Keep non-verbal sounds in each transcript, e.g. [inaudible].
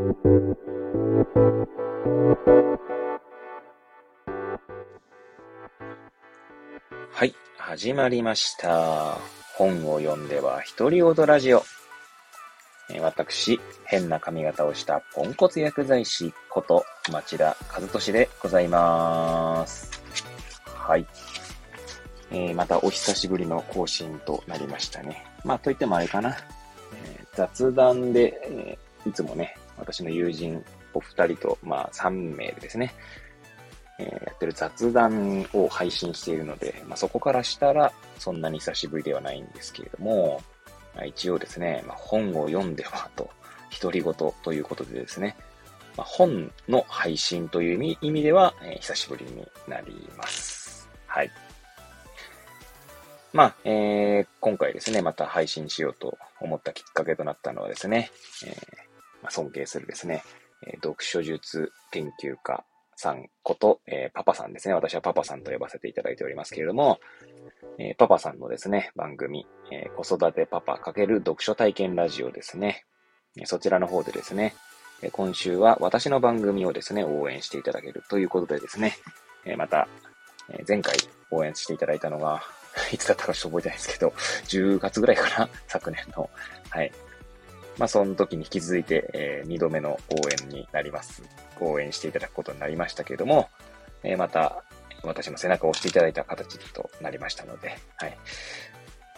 はい、始まりました。本を読んでは独り言ラジオ。私、変な髪型をしたポンコツ薬剤師こと町田和俊でございます。はい。えー、またお久しぶりの更新となりましたね。まあ、といってもあれかな。えー、雑談で、えー、いつもね、私の友人お二人と、まあ、3名でですね、えー、やってる雑談を配信しているので、まあ、そこからしたらそんなに久しぶりではないんですけれども、まあ、一応ですね、まあ、本を読んではと、独り言ということでですね、まあ、本の配信という意味では、えー、久しぶりになります。はい。まあ、えー、今回ですね、また配信しようと思ったきっかけとなったのはですね、えー、尊敬するですね、え読書術研究家さんこと、えー、パパさんですね。私はパパさんと呼ばせていただいておりますけれども、えー、パパさんのですね、番組、え、子育てパパ×読書体験ラジオですね。そちらの方でですね、今週は私の番組をですね、応援していただけるということでですね、えまた、え前回応援していただいたのが、[laughs] いつだったかちょっと覚えてないですけど、10月ぐらいかな昨年の。はい。まあ、その時に引き続いて、えー、2度目の応援になります。応援していただくことになりましたけれども、えー、また、私も背中を押していただいた形となりましたので、はい。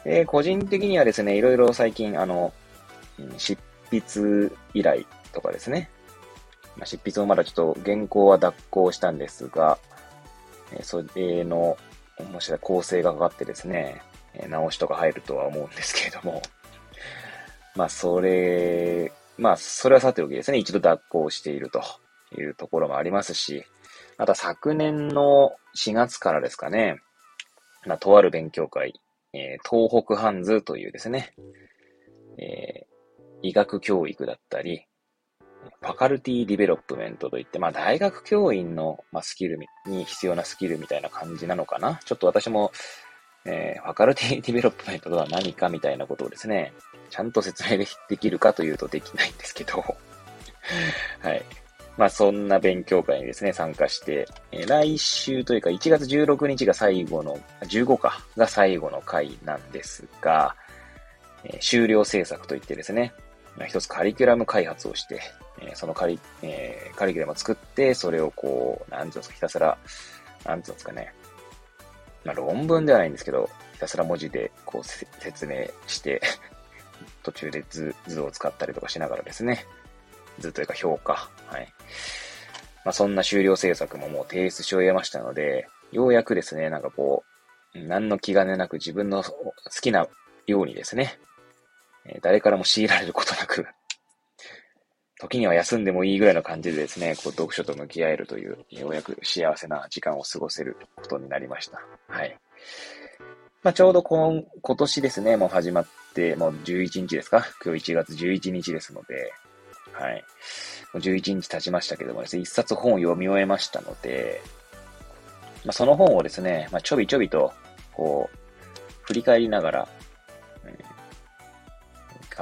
えー、個人的にはですね、いろいろ最近、あの、執筆依頼とかですね、まあ、執筆もまだちょっと原稿は脱稿したんですが、え、それのもしか構成がかかってですね、直しとか入るとは思うんですけれども、まあ、それ、まあ、それはさておきですね、一度脱行しているというところもありますし、また昨年の4月からですかね、まあ、とある勉強会、えー、東北ハンズというですね、えー、医学教育だったり、 faculty development といって、まあ大学教員の、まあ、スキルに必要なスキルみたいな感じなのかな。ちょっと私も、えー、 faculty development とは何かみたいなことをですね、ちゃんと説明できるかというとできないんですけど、[laughs] はい。まあそんな勉強会にですね、参加して、え、来週というか1月16日が最後の、15か、が最後の回なんですが、えー、終了制作といってですね、一つカリキュラム開発をして、えそのカリ、えー、カリキュラムを作って、それをこう、なんていうんですか、ひたすら、なんていうんですかね。まあ、論文ではないんですけど、ひたすら文字でこう説明して [laughs] 途中で図、図を使ったりとかしながらですね。図というか評価。はい。まあ、そんな終了制作ももう提出し終えましたので、ようやくですね、なんかこう、何の気兼ねなく自分の好きなようにですね、誰からも強いられることなく時には休んでもいいぐらいの感じでですね、こう読書と向き合えるという、ようやく幸せな時間を過ごせることになりました。はい。まあ、ちょうど今、今年ですね、もう始まって、もう11日ですか？今日1月11日ですので、はい。もう11日経ちましたけどもですね、一冊本を読み終えましたので、まあ、その本をですね、まあ、ちょびちょびと、こう、振り返りながら、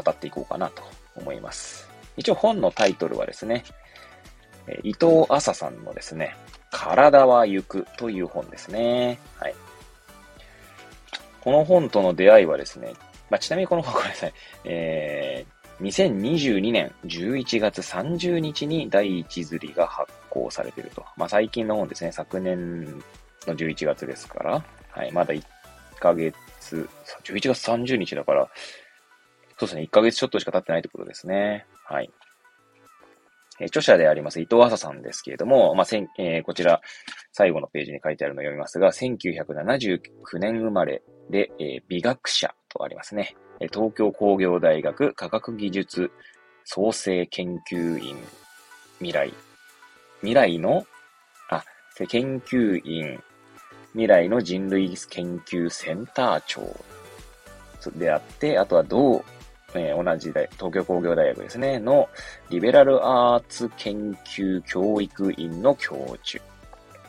語っていこうかなと思います。一応本のタイトルはですね、伊藤麻さんのですね、体は行くという本ですね。はい。この本との出会いはですね、まあ、ちなみにこの本ごめんなさい。えー、2022年11月30日に第一釣りが発行されていると。まあ、最近の本ですね。昨年の11月ですから、はい、まだ1ヶ月、11月30日だから、そうですね、1ヶ月ちょっとしか経ってないってことですね。はい。え著者であります伊藤麻さんですけれども、まあせんえー、こちら、最後のページに書いてあるのを読みますが、1979年生まれで、えー、美学者とありますね。東京工業大学科学技術創生研究員未来、未来の、あ、研究員未来の人類研究センター長であって、あとは同えー、同じ大、東京工業大学ですね、のリベラルアーツ研究教育院の教授。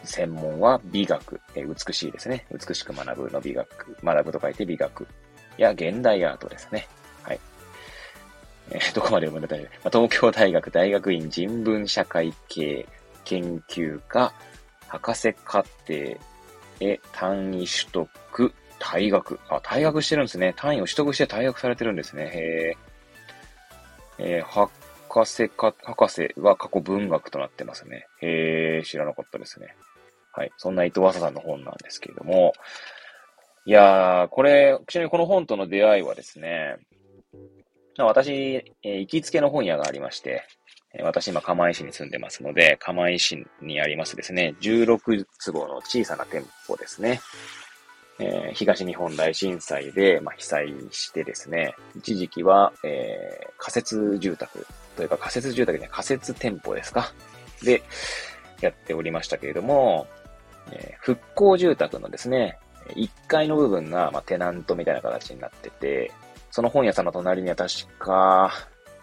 専門は美学、えー、美しいですね。美しく学ぶの美学、学ぶと書いて美学や現代アートですね。はい。えー、どこまで読むんだったら、まあ、東京大学大学院人文社会系研究科博士課程へ単位取得退学。あ、退学してるんですね。単位を取得して退学されてるんですね。へえ。えー、博士か、博士は過去文学となってますね。へえ、知らなかったですね。はい。そんな伊藤浅さんの本なんですけれども。いやー、これ、ちなみにこの本との出会いはですね、私、えー、行きつけの本屋がありまして、私今釜石に住んでますので、釜石にありますですね、16坪の小さな店舗ですね。えー、東日本大震災で、まあ、被災してですね、一時期は、えー、仮設住宅。というか仮設住宅で仮設店舗ですか。で、やっておりましたけれども、えー、復興住宅のですね、1階の部分が、まあ、テナントみたいな形になってて、その本屋さんの隣には確か、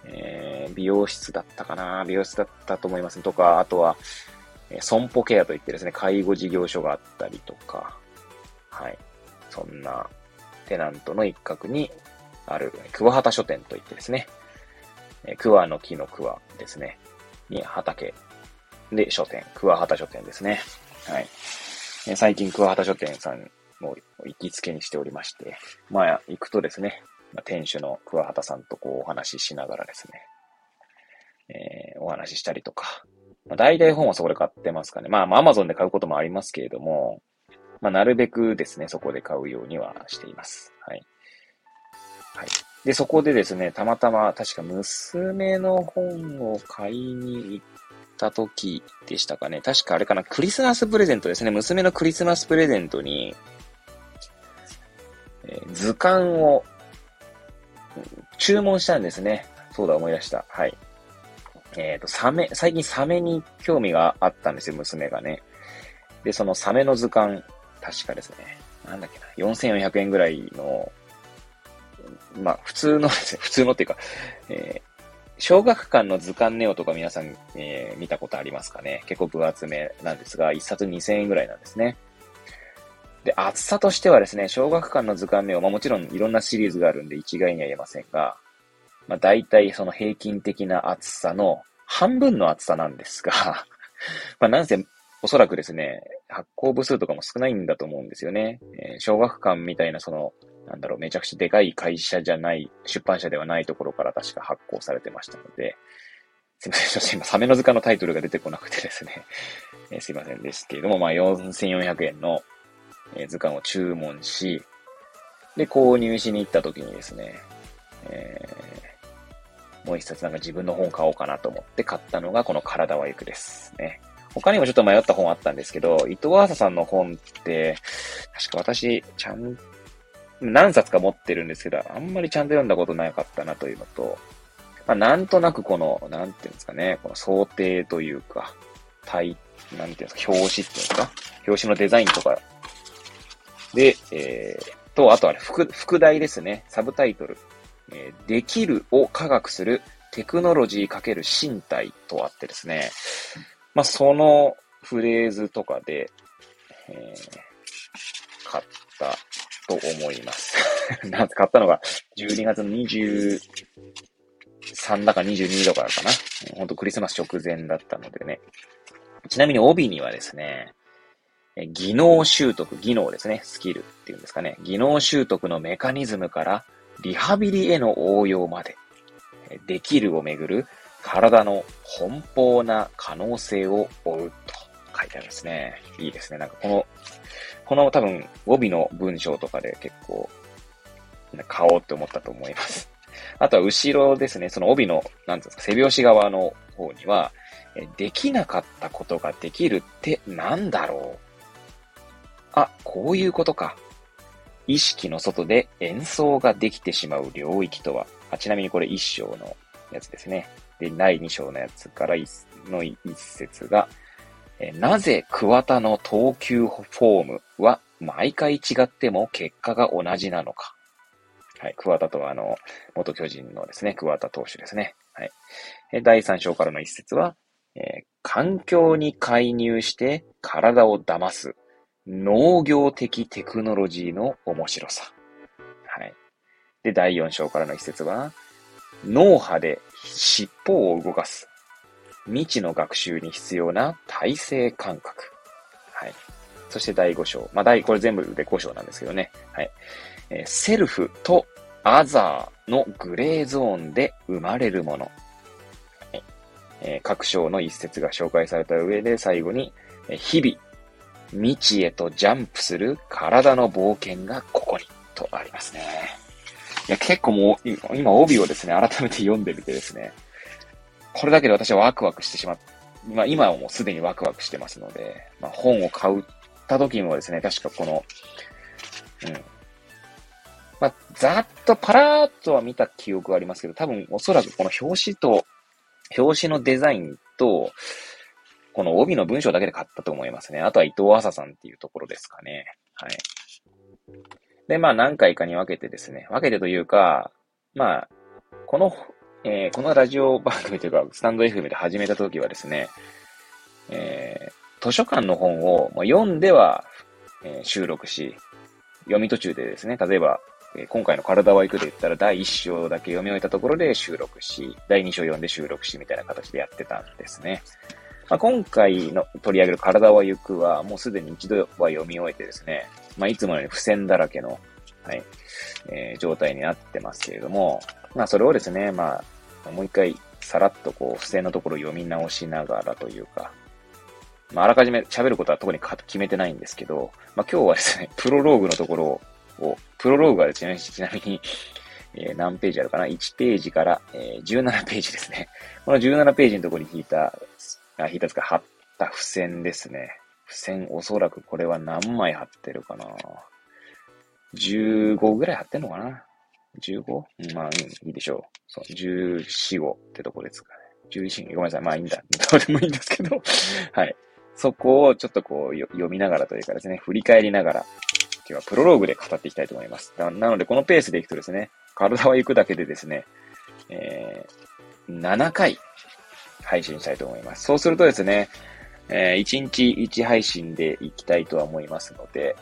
えー、美容室だったかな。美容室だったと思います。とか、あとは、えー、損保ケアといってですね、介護事業所があったりとか、はい。そんなテナントの一角にある、桑畑書店といってですね、えー、桑の木の桑ですね、に畑で書店、桑畑書店ですね。はい。最近桑畑書店さんも行きつけにしておりまして、まあ、行くとですね、ま、店主の桑畑さんとこうお話ししながらですね、えー、お話ししたりとか、まあ、大体本はそこで買ってますかね。まあ、まあ、アマゾンで買うこともありますけれども、まあ、なるべくですね、そこで買うようにはしています。はい。はい。で、そこでですね、たまたま、確か娘の本を買いに行った時でしたかね。確かあれかな、クリスマスプレゼントですね。娘のクリスマスプレゼントに、えー、図鑑を注文したんですね。そうだ、思い出した。はい。えっ、ー、と、サメ、最近サメに興味があったんですよ、娘がね。で、そのサメの図鑑、確かですね。なんだっけな、4400円ぐらいの、まあ、普通のですね、[laughs] 普通のっていうか、えー、小学館の図鑑ネオとか皆さん、えー、見たことありますかね結構分厚めなんですが、1冊2000円ぐらいなんですね。で、厚さとしてはですね、小学館の図鑑名は、まあもちろんいろんなシリーズがあるんで一概には言えませんが、まあ大体その平均的な厚さの半分の厚さなんですが [laughs] まあなんせ、おそらくですね、発行部数とかも少ないんだと思うんですよね。えー、小学館みたいなその、なんだろう、めちゃくちゃでかい会社じゃない、出版社ではないところから確か発行されてましたので、すいません、ちょっと今、サメの図鑑のタイトルが出てこなくてですね、[laughs] えー、すいませんですけれども、まあ4400円の、え図鑑を注文し、で、購入しに行った時にですね、えー、もう一冊なんか自分の本買おうかなと思って買ったのがこの体は行くですね。他にもちょっと迷った本あったんですけど、伊藤浅さんの本って、確か私、ちゃん、何冊か持ってるんですけど、あんまりちゃんと読んだことなかったなというのと、まあ、なんとなくこの、なんていうんですかね、この想定というか、体、なんていうんですか、表紙っていうんですか、表紙のデザインとかで、えー、と、あとは副、副題ですね。サブタイトル。えー、できるを科学するテクノロジー×身体とあってですね。まあ、そのフレーズとかで、えー、買ったと思います。[laughs] な買ったのが12月の23だか22だからかな。ほんとクリスマス直前だったのでね。ちなみに帯にはですね、技能習得、技能ですね。スキルっていうんですかね。技能習得のメカニズムからリハビリへの応用まで、できるをめぐる体の奔放な可能性を追うと書いてあるんですね。いいですね。なんかこの、この多分帯の文章とかで結構買おうって思ったと思います。[laughs] あとは後ろですね、その帯の、なんですか、背拍子側の方には、できなかったことができるってなんだろうあ、こういうことか。意識の外で演奏ができてしまう領域とは。あちなみにこれ一章のやつですね。で、第二章のやつからの一節が、えなぜ桑田の投球フォームは毎回違っても結果が同じなのか。はい。桑田とはあの、元巨人のですね、桑田投手ですね。はい。第三章からの一節は、えー、環境に介入して体を騙す農業的テクノロジーの面白さ。はい。で、第4章からの一節は、脳波で尻尾を動かす。未知の学習に必要な体制感覚。はい。そして第5章。まあ、第、これ全部で5章なんですけどね。はい。えー、セルフとアザーのグレーゾーンで生まれるもの。はいえー、各章の一節が紹介された上で最後に、えー、日々、未知へとジャンプする体の冒険がここに、とありますね。いや、結構もう、今帯をですね、改めて読んでみてですね、これだけで私はワクワクしてしまっ、まあ今はもうすでにワクワクしてますので、まあ本を買った時もですね、確かこの、うん。まあ、ざっとパラーっとは見た記憶がありますけど、多分おそらくこの表紙と、表紙のデザインと、この帯の文章だけで買ったと思いますね。あとは伊藤麻さんっていうところですかね。はい。で、まあ何回かに分けてですね、分けてというか、まあ、この、えー、このラジオ番組というか、スタンド FM で始めた時はですね、えー、図書館の本を読んでは、えー、収録し、読み途中でですね、例えば、え今回の体は行くで言ったら第1章だけ読み終えたところで収録し、第2章読んで収録しみたいな形でやってたんですね。まあ、今回の取り上げる体は行くは、もうすでに一度は読み終えてですね、まあ、いつもように付箋だらけの、はい、えー、状態になってますけれども、まあ、それをですね、まあ、もう一回、さらっとこう、付箋のところを読み直しながらというか、まあ、あらかじめ喋ることは特に決めてないんですけど、まあ、今日はですね、[laughs] プロローグのところを、プロローグはですね、[laughs] ちなみに、えー、何ページあるかな ?1 ページから、えー、17ページですね。この17ページのところに引いた、あ、引いたつか貼った付箋ですね。付箋、おそらくこれは何枚貼ってるかな ?15 ぐらい貼ってんのかな ?15? まあ、いいでしょう。そう、14、5ってとこですかね。11、ごめんなさい。まあいいんだ。[laughs] どうでもいいんですけど。はい。そこをちょっとこう読みながらというかですね、振り返りながら、今日はプロローグで語っていきたいと思います。なので、このペースでいくとですね、体は行くだけでですね、えー、7回配信したいと思います。そうするとですね、えー、1日1配信でいきたいとは思いますので、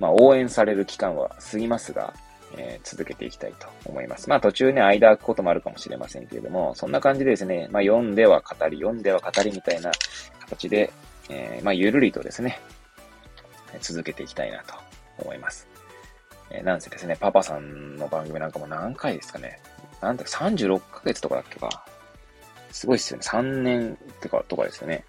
まあ、応援される期間は過ぎますが、えー、続けていきたいと思います。まあ途中ね、間空くこともあるかもしれませんけれども、そんな感じでですね、まあ読んでは語り、読んでは語りみたいな形で、えー、まあ、ゆるりとですね、続けていきたいなと思います。えー、なんせですね、パパさんの番組なんかも何回ですかね。なんだ36ヶ月とかだっけか。すごいっすよね。3年ってか、とかですよね。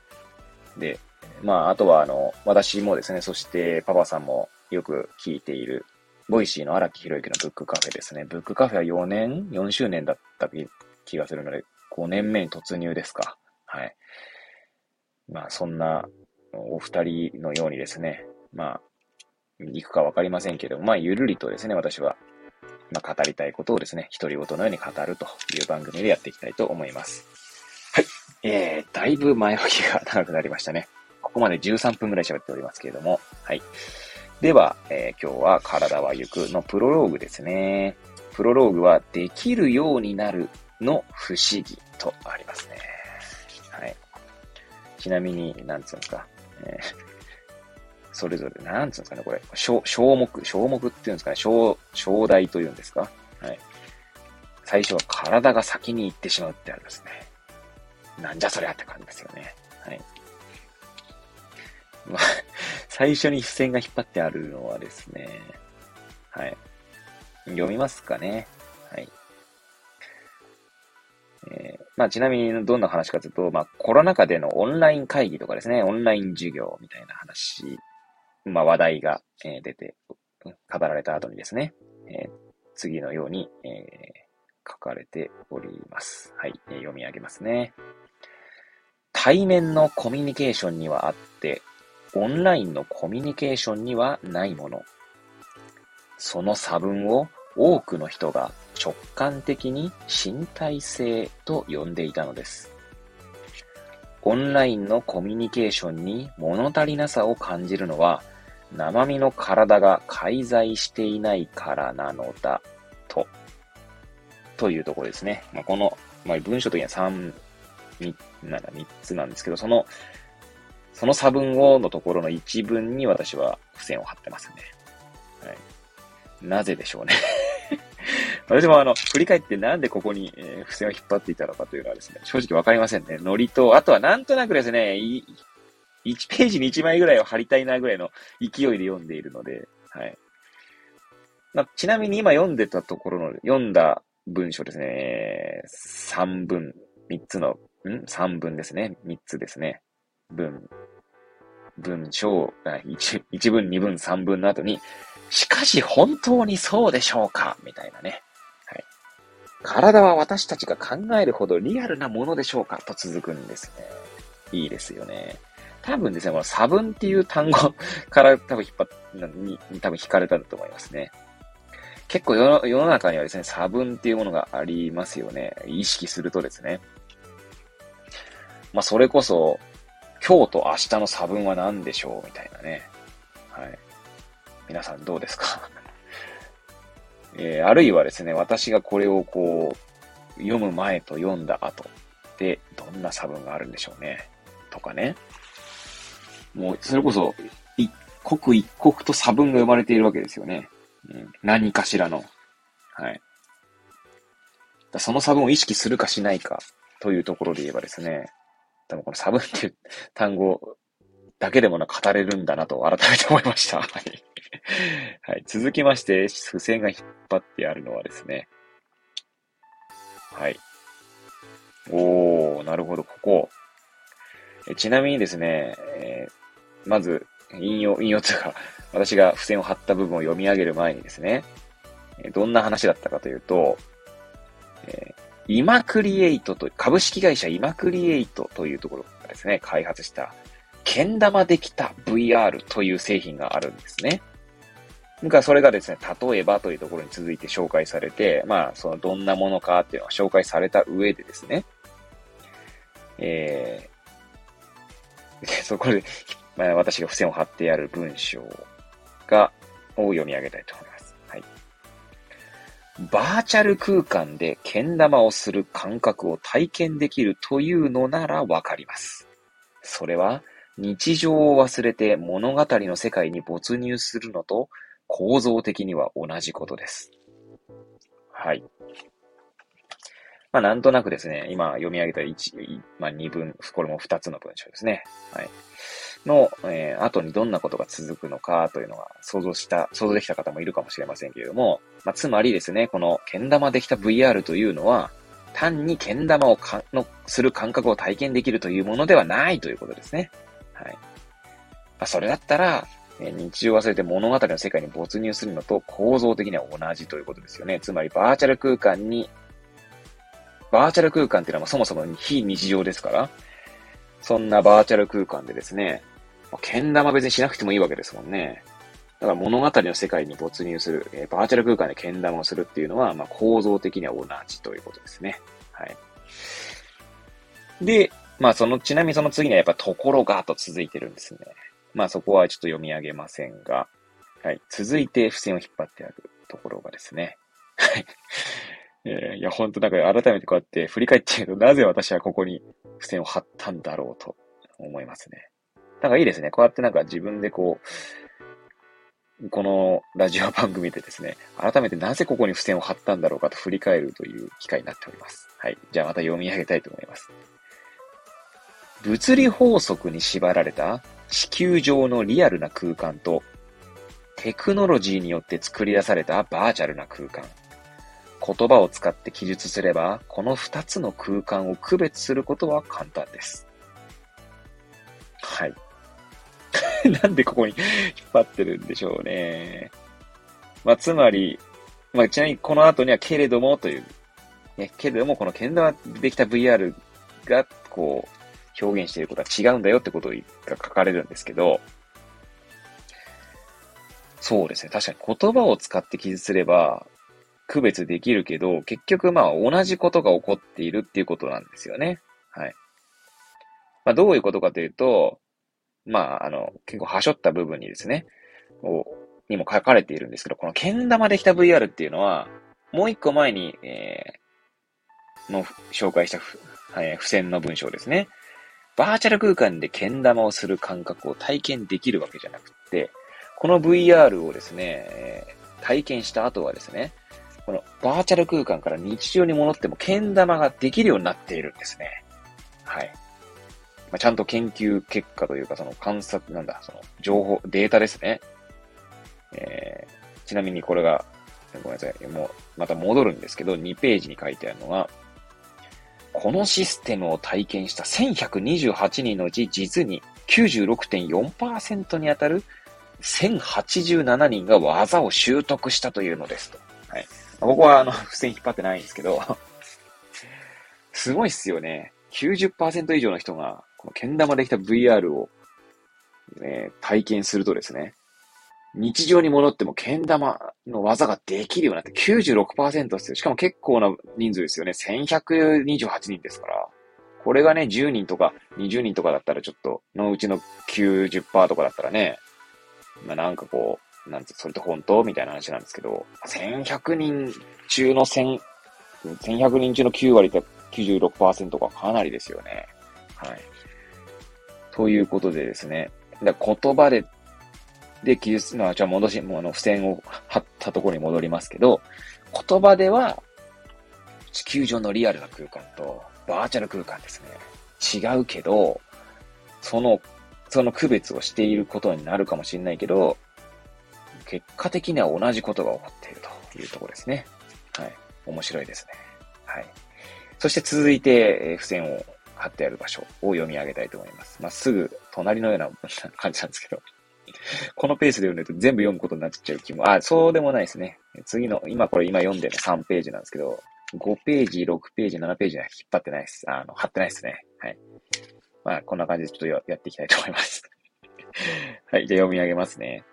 で、まあ、あとは、あの、私もですね、そしてパパさんもよく聞いている、 Voicy の荒木博行のブックカフェですね。ブックカフェは4年 ?4 周年だった気がするので、5年目に突入ですか。はい。まあ、そんなお二人のようにですね、まあ、行くかわかりませんけどまあ、ゆるりとですね、私は、まあ、語りたいことをですね、独り言のように語るという番組でやっていきたいと思います。えー、だいぶ前置きが長くなりましたね。ここまで13分くらい喋っておりますけれども、はい。では、えー、今日は体は行くのプロローグですね。プロローグはできるようになるの不思議とありますね。はい。ちなみに、なんつうんですか、えー、それぞれ、なんつうんですかね、これ、小、小目、小目っていうんですかね、小、小題というんですかはい。最初は体が先に行ってしまうってあるんですね。なんじゃそりゃって感じですよね。はい。まあ、[laughs] 最初に付箋が引っ張ってあるのはですね、はい。読みますかね。はい。えー、まあ、ちなみにどんな話かというと、まあ、コロナ禍でのオンライン会議とかですね、オンライン授業みたいな話、まあ、話題が、えー、出て、語られた後にですね、えー、次のように、え、書かれております。はい、え、読み上げますね。対面のコミュニケーションにはあって、オンラインのコミュニケーションにはないもの。その差分を多くの人が直感的に身体性と呼んでいたのです。オンラインのコミュニケーションに物足りなさを感じるのは、生身の体が介在していないからなのだ、と。というところですね。まあ、この、まあ、文章的には3、3、なんだ、3つなんですけど、その、その差分をのところの一文に私は付箋を貼ってますね。はい。なぜでしょうね [laughs] 私もあの、振り返ってなんでここに、え、付箋を引っ張っていたのかというのはですね、正直わかりませんね。ノリと、あとはなんとなくですね、1ページに1枚ぐらいを貼りたいなぐらいの勢いで読んでいるので、はい。まあ、ちなみに今読んでたところの、読んだ文章ですね、3分、3つの、ん ?3 分ですね。3つですね。文、文章、1, 1文、2文、3文の後に、しかし本当にそうでしょうか？みたいなね。はい。体は私たちが考えるほどリアルなものでしょうか？と続くんですね。いいですよね。多分ですね、この差分っていう単語 [laughs] から多分引っ張っ、に、多分引かれたんだと思いますね。結構世の中にはですね、差分っていうものがありますよね。意識するとですね。まあ、それこそ、今日と明日の差分は何でしょうみたいなね。はい。皆さんどうですか？[laughs] えー、あるいはですね、私がこれをこう、読む前と読んだ後で、どんな差分があるんでしょうね？とかね。もう、それこそ、一刻一刻と差分が生まれているわけですよね。うん、何かしらの。はい。その差分を意識するかしないかというところで言えばですね、多分この差分っていう単語だけでもな語れるんだなと改めて思いました。はい。続きまして、付箋が引っ張ってあるのはですね。はい。おー、なるほど、ここ。えちなみにですね、えーまず、引用、引用というか、私が付箋を貼った部分を読み上げる前にですね、どんな話だったかというと、えー、イマクリエイトと、株式会社イマクリエイトというところがですね、開発した、けん玉できた VR という製品があるんですね。かそれがですね、例えばというところに続いて紹介されて、まあ、そのどんなものかっていうのが紹介された上でですね、えー、そこでまあ、私が付箋を貼ってある文章が、を読み上げたいと思います。バーチャル空間でけん玉をする感覚を体験できるというのならわかります。それは、日常を忘れて物語の世界に没入するのと構造的には同じことです。はい。まあ、なんとなくですね、今読み上げた1、まあ、2文、これも2つの文章ですね。はい。の、えー、後にどんなことが続くのかというのが想像した、想像できた方もいるかもしれませんけれども、まあ、つまりですね、この剣玉できた VR というのは、単に剣玉をかのする感覚を体験できるというものではないということですね。はい。まあ、それだったら、え日常を忘れて物語の世界に没入するのと構造的には同じということですよね。つまりバーチャル空間に、バーチャル空間っていうのはそもそも非日常ですから、そんなバーチャル空間でですね、けん玉別にしなくてもいいわけですもんね。だから物語の世界に没入する、えー、バーチャル空間でけん玉をするっていうのは、まあ、構造的には同じということですね。はい。で、まあその、ちなみにその次にはやっぱところがと続いてるんですね。まあそこはちょっと読み上げませんが、はい。続いて付箋を引っ張ってあるところがですね。はい。えー、いや、ほんとなんか改めてこうやって振り返ってみると、なぜ私はここに付箋を貼ったんだろうと思いますね。なんかいいですね。こうやってなんか自分でこう、このラジオ番組でですね、改めてなぜここに付箋を貼ったんだろうかと振り返るという機会になっております。はい。じゃあまた読み上げたいと思います。物理法則に縛られた地球上のリアルな空間とテクノロジーによって作り出されたバーチャルな空間。言葉を使って記述すれば、この二つの空間を区別することは簡単です。はい。[laughs] なんでここに引っ張ってるんでしょうね。まあ、つまり、まあ、ちなみにこの後にはけれどもという、ね、けれどもこの剣道できた VR が、こう、表現していることは違うんだよってことが書かれるんですけど、そうですね。確かに言葉を使って記述すれば、区別できるけど、結局まあ同じことが起こっているっていうことなんですよね。はい。まあどういうことかというと、まあ、あの、結構はしょった部分にですね、を、にも書かれているんですけど、このけん玉できた VR っていうのは、もう一個前に、えー、の紹介したえー、付箋の文章ですね。バーチャル空間でけん玉をする感覚を体験できるわけじゃなくて、この VR をですね、えー、体験した後はですね、このバーチャル空間から日常に戻っても、けん玉ができるようになっているんですね。はい。まあ、ちゃんと研究結果というか、その観察、なんだ、その情報、データですね。えー、ちなみにこれが、ごめんなさい。もう、また戻るんですけど、2ページに書いてあるのが、このシステムを体験した1128人のうち実に96.4%に当たる1087人が技を習得したというのですと。はい。ここはあの、[laughs] 付箋引っ張ってないんですけど、すごいっすよね。90%以上の人が、このけん玉できた VR を、ね、体験するとですね、日常に戻ってもけん玉の技ができるようになって96%ですよ。しかも結構な人数ですよね。1128人ですから。これがね、10人とか20人とかだったらちょっと、のうちの90%とかだったらね、まあなんかこう、なんつそれって本当みたいな話なんですけど、1100人中の1000、1100人中の9割って96%がかなりですよね。はい。ということでですね、だ言葉で、で、記述、まあ、じゃあ戻し、もうあの、付箋を貼ったところに戻りますけど、言葉では、地球上のリアルな空間と、バーチャル空間ですね。違うけど、そのその区別をしていることになるかもしれないけど、結果的には同じことが起こっているというところですね。はい。面白いですね。はい。そして続いて、え付箋を貼ってある場所を読み上げたいと思います。まあ、すぐ隣のような感じなんですけど、このペースで読んでると全部読むことになっちゃう気も、あ、そうでもないですね。次の、今これ今読んでる3ページなんですけど、5ページ、6ページ、7ページは引っ張ってないです。あの、貼ってないですね。はい。まあ、こんな感じでちょっとやっていきたいと思います [laughs] はい、じゃあ読み上げますね。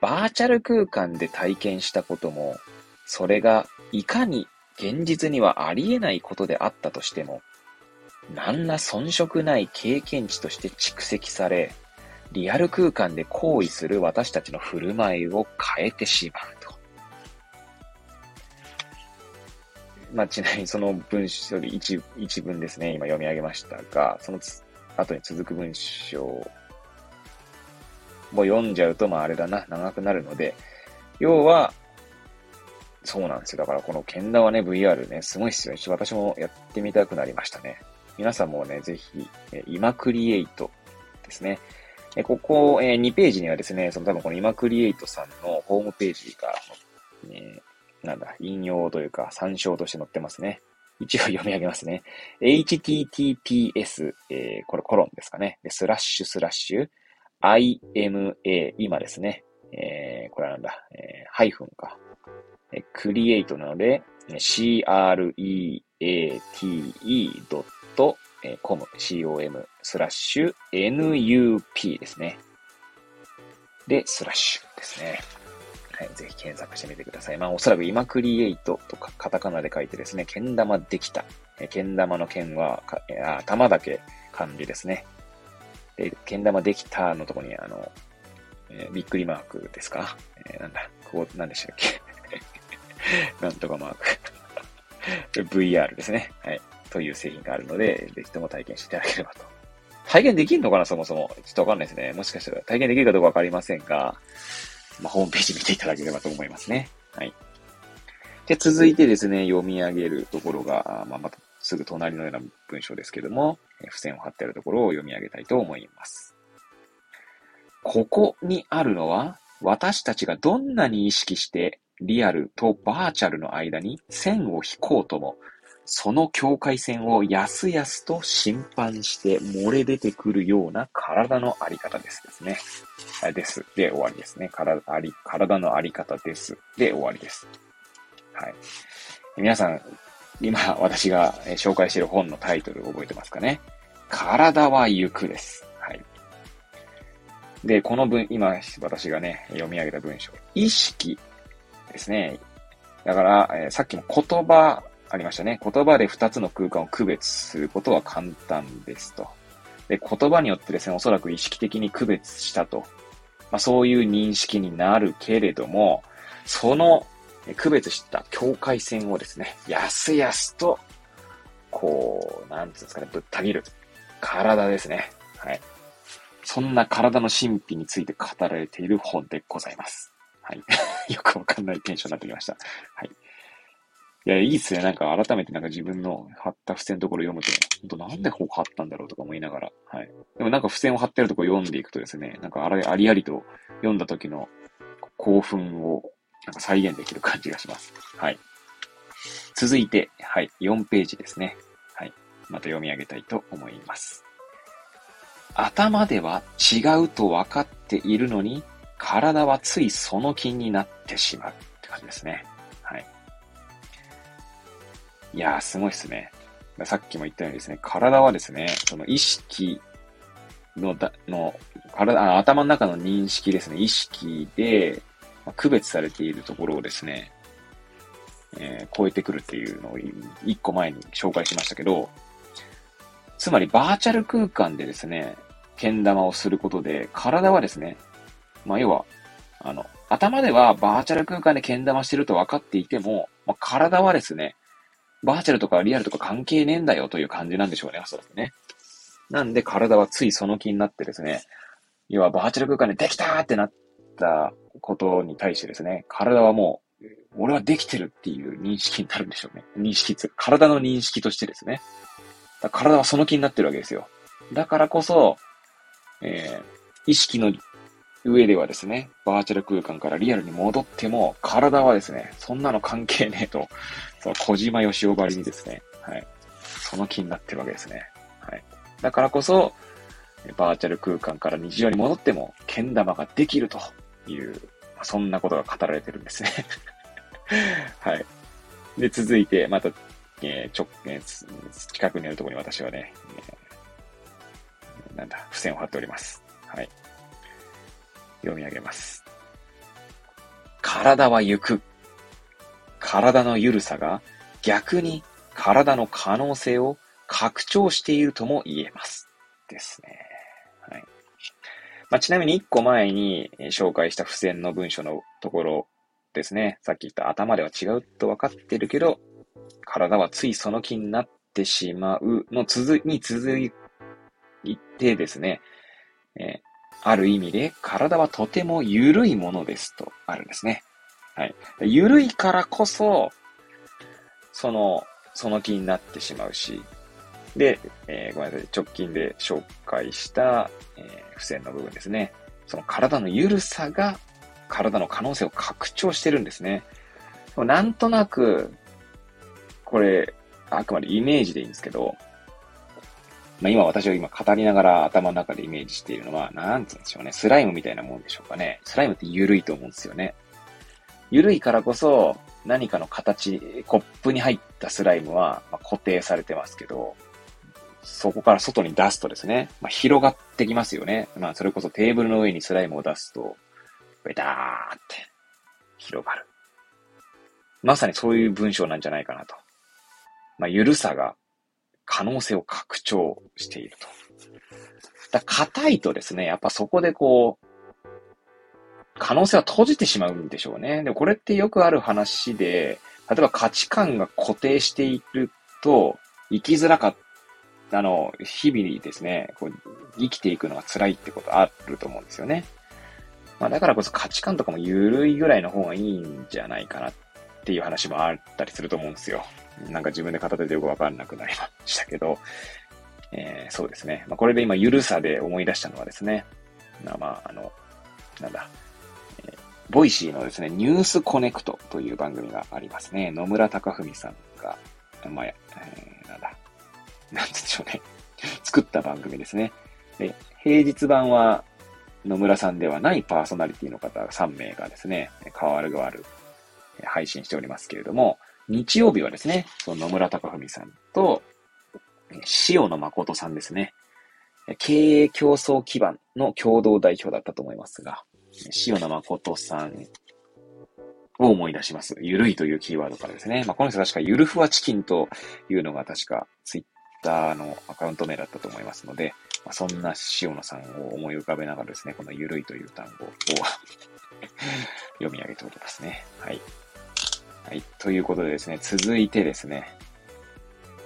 バーチャル空間で体験したことも、それがいかに現実にはありえないことであったとしても、何ら遜色ない経験値として蓄積され、リアル空間で行為する私たちの振る舞いを変えてしまうと。まあ、ちなみにその文章で一一文ですね、今読み上げましたが、その後に続く文章も読んじゃうと、まああれだな、長くなるので、要は、そうなんですよ。だからこの剣道はね、VR ね、すごいっすよ。私もやってみたくなりましたね。皆さんもね、ぜひ、今クリエイトですね。ここ、え2ページにはですね、その多分この今クリエイトさんのホームページが、ね、なんだ、引用というか参照として載ってますね。一応読み上げますね。https、えー、これコロンですかね。で、スラッシュスラッシュ、ima、今ですね。えー、これはなんだ、えー、ハイフンか。えー、クリエイトなので、create.com、com、com スラッシュ、nup ですね。で、スラッシュですね。はい、ぜひ検索してみてください。まあ、おそらく今クリエイトとかカタカナで書いてですね、けん玉できた。えけん玉の剣は、かあ玉だけ漢字ですね。で、けん玉できたのとこに、あの、えー、びっくりマークですか？えー、なんだ、ここ、なんでしたっけ？[laughs] なんとかマーク [laughs] VR ですね。はい。という製品があるので、ぜひとも体験していただければと。体験できるのかなそもそも。ちょっとわかんないですね。もしかしたら体験できるかどうかわかりませんが、まあ、ホームページ見ていただければと思いますね。はい。で、続いてですね、読み上げるところが、まあ、またすぐ隣のような文章ですけども、付箋を貼ってあるところを読み上げたいと思います。ここにあるのは、私たちがどんなに意識してリアルとバーチャルの間に線を引こうとも、その境界線をやすやすと審判して漏れ出てくるような体のあり方ですですね。です。で終わりですね。体あり体のあり方です。で終わりです。はい。皆さん、今私が紹介している本のタイトル覚えてますかね？体は行くです。はい。で、この文、今私がね、読み上げた文章、意識ですね。だから、えー、さっきの言葉ありましたね。言葉で2つの空間を区別することは簡単ですと。で、言葉によってですね、おそらく意識的に区別したと。まあ、そういう認識になるけれども、その区別した境界線をですね、やすやすと、こう、なんつうんですかね、ぶった切る。体ですね。はい。そんな体の神秘について語られている本でございます。はい。[laughs] よくわかんないテンションになってきました。はい。いや、いいっすね。なんか改めてなんか自分の貼った付箋のところ読むと、本当なんでここ貼ったんだろうとか思いながら、はい。でもなんか付箋を貼ってるとこ読んでいくとですね、なんかあれ、ありありと読んだ時の興奮をなんか再現できる感じがします。はい。続いて、はい、4ページですね。はい。また読み上げたいと思います。頭では違うと分かっているのに、体はついその気になってしまうって感じですね。い。やー、すごいっすね。さっきも言ったようにですね、体はですね、その意識のだ、の、体、頭の中の認識ですね、意識で、ま、区別されているところをですね、えー、超えてくるっていうのを一個前に紹介しましたけど、つまりバーチャル空間でですね、けん玉をすることで、体はですね、まあ、要は、あの、頭ではバーチャル空間でけん玉してると分かっていても、まあ、体はですね、バーチャルとかリアルとか関係ねえんだよという感じなんでしょうね、おそらくね。なんで体はついその気になってですね、要はバーチャル空間でできたーってなったことに対してですね、体はもう、俺はできてるっていう認識になるんでしょうね。認識つ、体の認識としてですね。体はその気になってるわけですよ。だからこそ、えー、意識の上ではですね、バーチャル空間からリアルに戻っても、体はですね、そんなの関係ねえと、その小島よしおばりにですね、はい。その気になってるわけですね。はい。だからこそ、バーチャル空間から日常に戻っても、けん玉ができるという、そんなことが語られてるんですね [laughs] はい。で、続いて、また、えー、ちょ、えー、近くにあるところに私はね、えー、なんだ、付箋を貼っております。はい。読み上げます。体は行く。体の緩さが逆に体の可能性を拡張しているとも言えます。ですね。はい。まあ、ちなみに一個前に紹介した付箋の文章のところですね。さっき言った頭では違うと分かってるけど、体はついその気になってしまうの続に続いてですね、えある意味で体はとても緩いものですとあるんですね。はい。緩いからこそ、その、その気になってしまうし、で、えー、ごめんなさい、直近で紹介した、えー、付箋の部分ですね。その体の緩さが体の可能性を拡張してるんですね。なんとなく、これ、あくまでイメージでいいんですけど、まあ、今私は今語りながら頭の中でイメージしているのは、なんつうんでしょうね。スライムみたいなもんでしょうかね。スライムって緩いと思うんですよね。緩いからこそ、何かの形、コップに入ったスライムは、固定されてますけど、そこから外に出すとですね、まあ、広がってきますよね。まあ、それこそテーブルの上にスライムを出すと、ベターって広がる。まさにそういう文章なんじゃないかなと。まあ、ゆるさが可能性を拡張していると。だ硬いとですね、やっぱそこでこう、可能性は閉じてしまうんでしょうね。で、これってよくある話で、例えば価値観が固定していると、生きづらかった、あの、日々にですね、こう生きていくのが辛いってことあると思うんですよね。まあだからこそ価値観とかも緩いぐらいの方がいいんじゃないかなっていう話もあったりすると思うんですよ。なんか自分で片手でよくわかんなくなりましたけど、えー、そうですね。まあ、これで今、ゆるさで思い出したのはですね、まあ、まあ、あの、なんだ、えー、ボイシーのですね、ニュースコネクトという番組がありますね。野村隆文さんが、まあ、えー、なんだ、なんでしょうね。作った番組ですね。で、平日版は野村さんではないパーソナリティの方3名がですね、変わる変わる配信しておりますけれども、日曜日はですね、その野村隆文さんと、塩野誠さんですね。経営競争基盤の共同代表だったと思いますが、塩野誠さんを思い出します。ゆるいというキーワードからですね。まあ、この人確かゆるふわチキンというのが確かツイッターのアカウント名だったと思いますので、まあ、そんな塩野さんを思い浮かべながらですね、このゆるいという単語を読み上げておりますね。はい。はい。ということでですね、続いてですね、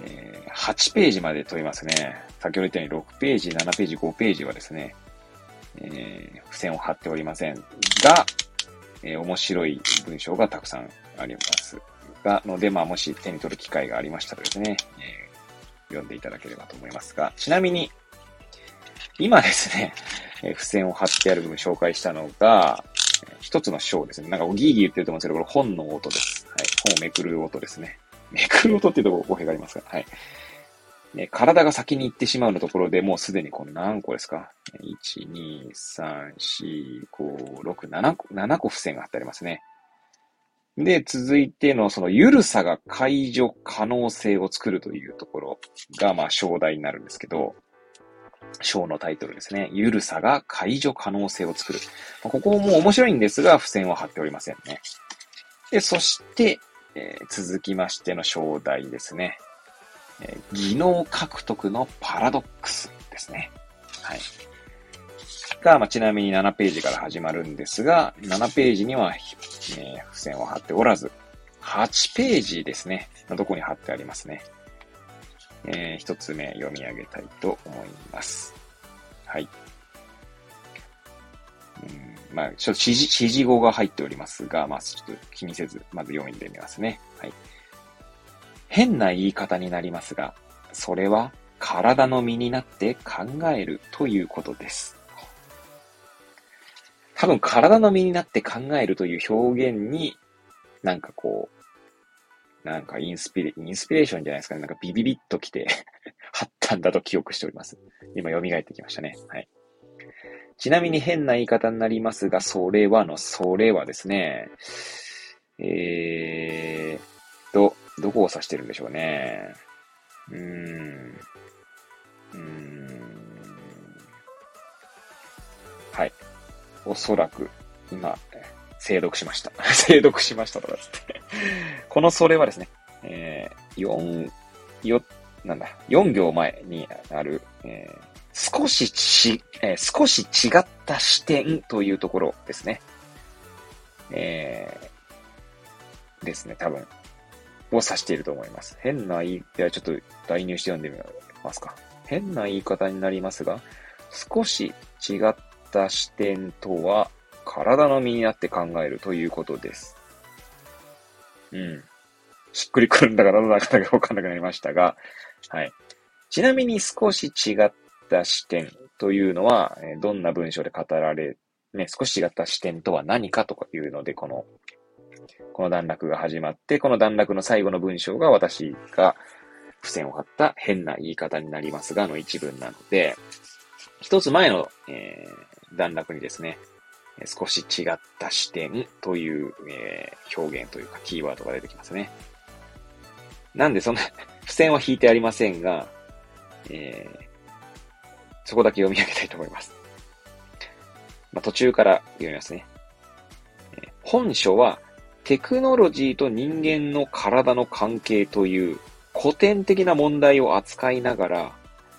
えー、8ページまで問いますね。先ほど言ったように6ページ、7ページ、5ページはですね、えー、付箋を貼っておりませんが、えー、面白い文章がたくさんありますが、ので、まあ、もし手に取る機会がありましたらですね、えー、読んでいただければと思いますが、ちなみに、今ですね、えー、付箋を貼ってある部分紹介したのが、一つの章ですね。なんかギーギー言ってると思うんですけど、これ本の音です。はい。本をめくる音ですね。[laughs] めくる音っていうところ語弊がありますが、はい。ね、体が先に行ってしまうのところでもうすでにこの何個ですか ?1、2、3、4、5、6、7個、7個付箋が貼ってありますね。で、続いてのそのゆるさが解除可能性を作るというところが、まあ、章題になるんですけど、章のタイトルですね。ゆるさが解除可能性を作る。まここも面白いんですが、付箋は貼っておりませんね。で、そして、えー、続きましての章題ですね。えー、技能獲得のパラドックスですね。はい。が、まあ、ちなみに7ページから始まるんですが、7ページには、えー、付箋を貼っておらず、8ページですね。のどこに貼ってありますね。えー、一つ目読み上げたいと思います。はい。うんまあ、ちょっと指示、指示語が入っておりますが、まあ、ちょっと気にせず、まず読んでみますね。はい。変な言い方になりますが、それは体の身になって考えるということです。多分体の身になって考えるという表現に、なんかこう、なんかインスピレ、インスピレーションじゃないですかね。なんかビビビッと来て [laughs] 貼ったんだと記憶しております。今蘇ってきましたね。はい。ちなみに変な言い方になりますが、それはの、それはですね、えーと、どこを指してるんでしょうね。うーん。うーん。はい。おそらく、今、精読しました。[laughs] 精読しましたとかつって。このそれはですね、えー、4、よ、なんだ、4行前にある、えー、少しち、えー、少し違った視点というところですね。えー、ですね、多分、を指していると思います。変な言い、ではちょっと代入して読んでみますか。変な言い方になりますが、少し違った視点とは、体の身になって考えるということです。うん。しっくりくるんだからなかなかわかんなくなりましたが、はい。ちなみに少し違っった視点というのは、どんな文章で語られ、ね、少し違った視点とは何かとかいうので、この、この段落が始まって、この段落の最後の文章が私が付箋を貼った変な言い方になりますがの一文なので、一つ前の、えー、段落にですね、少し違った視点という、えー、表現というかキーワードが出てきますね。なんでその付箋は引いてありませんが、えー、そこだけ読み上げたいと思います。まあ、途中から読みますね。本書はテクノロジーと人間の体の関係という古典的な問題を扱いながら、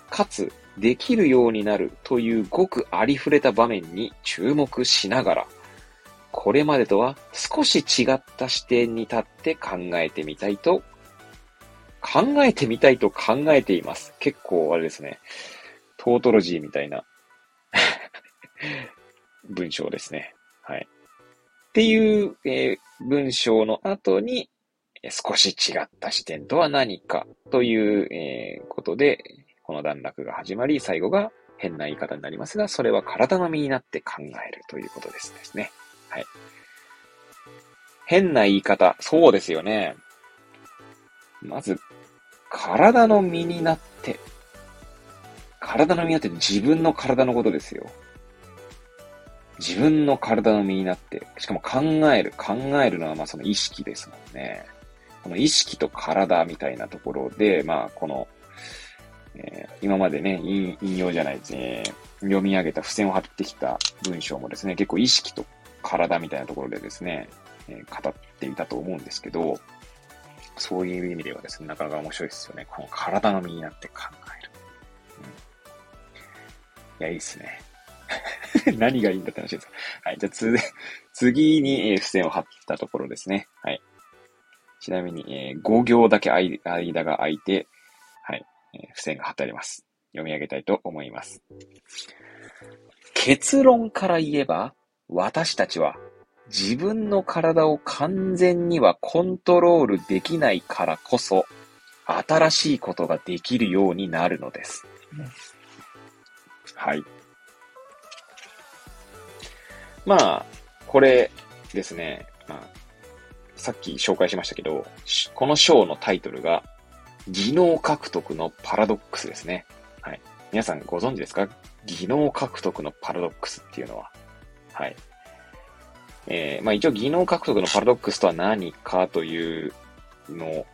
かつできるようになるというごくありふれた場面に注目しながら、これまでとは少し違った視点に立って考えてみたいと、考えてみたいと考えています。結構あれですね。トートロジーみたいな [laughs] 文章ですね。はい。っていう、えー、文章の後に、少し違った視点とは何かという、えー、ことで、この段落が始まり、最後が変な言い方になりますが、それは体の身になって考えるということですですね。はい。変な言い方、そうですよね。まず、体の身になって体の身になって自分の体のことですよ。自分の体の身になって、しかも考える。考えるのはまあその意識ですもんね。この意識と体みたいなところで、まあこの、えー、今までね引、引用じゃないですね、読み上げた付箋を貼ってきた文章もですね、結構意識と体みたいなところでですね、えー、語っていたと思うんですけど、そういう意味ではですね、なかなか面白いですよね。この体の身になって考える。いや、いいっすね。[laughs] 何がいいんだって話です。はい。じゃあ、つ、[laughs] 次に、えー、付箋を貼ったところですね。はい。ちなみに、えー、5行だけ間が空いて、はい。えー、付箋が貼ってあります。読み上げたいと思います。結論から言えば、私たちは自分の体を完全にはコントロールできないからこそ、新しいことができるようになるのです。はい。まあ、これですね。まあ、さっき紹介しましたけど、この章のタイトルが、技能獲得のパラドックスですね。はい。皆さんご存知ですか？技能獲得のパラドックスっていうのは。はい。えー、まあ一応技能獲得のパラドックスとは何かというの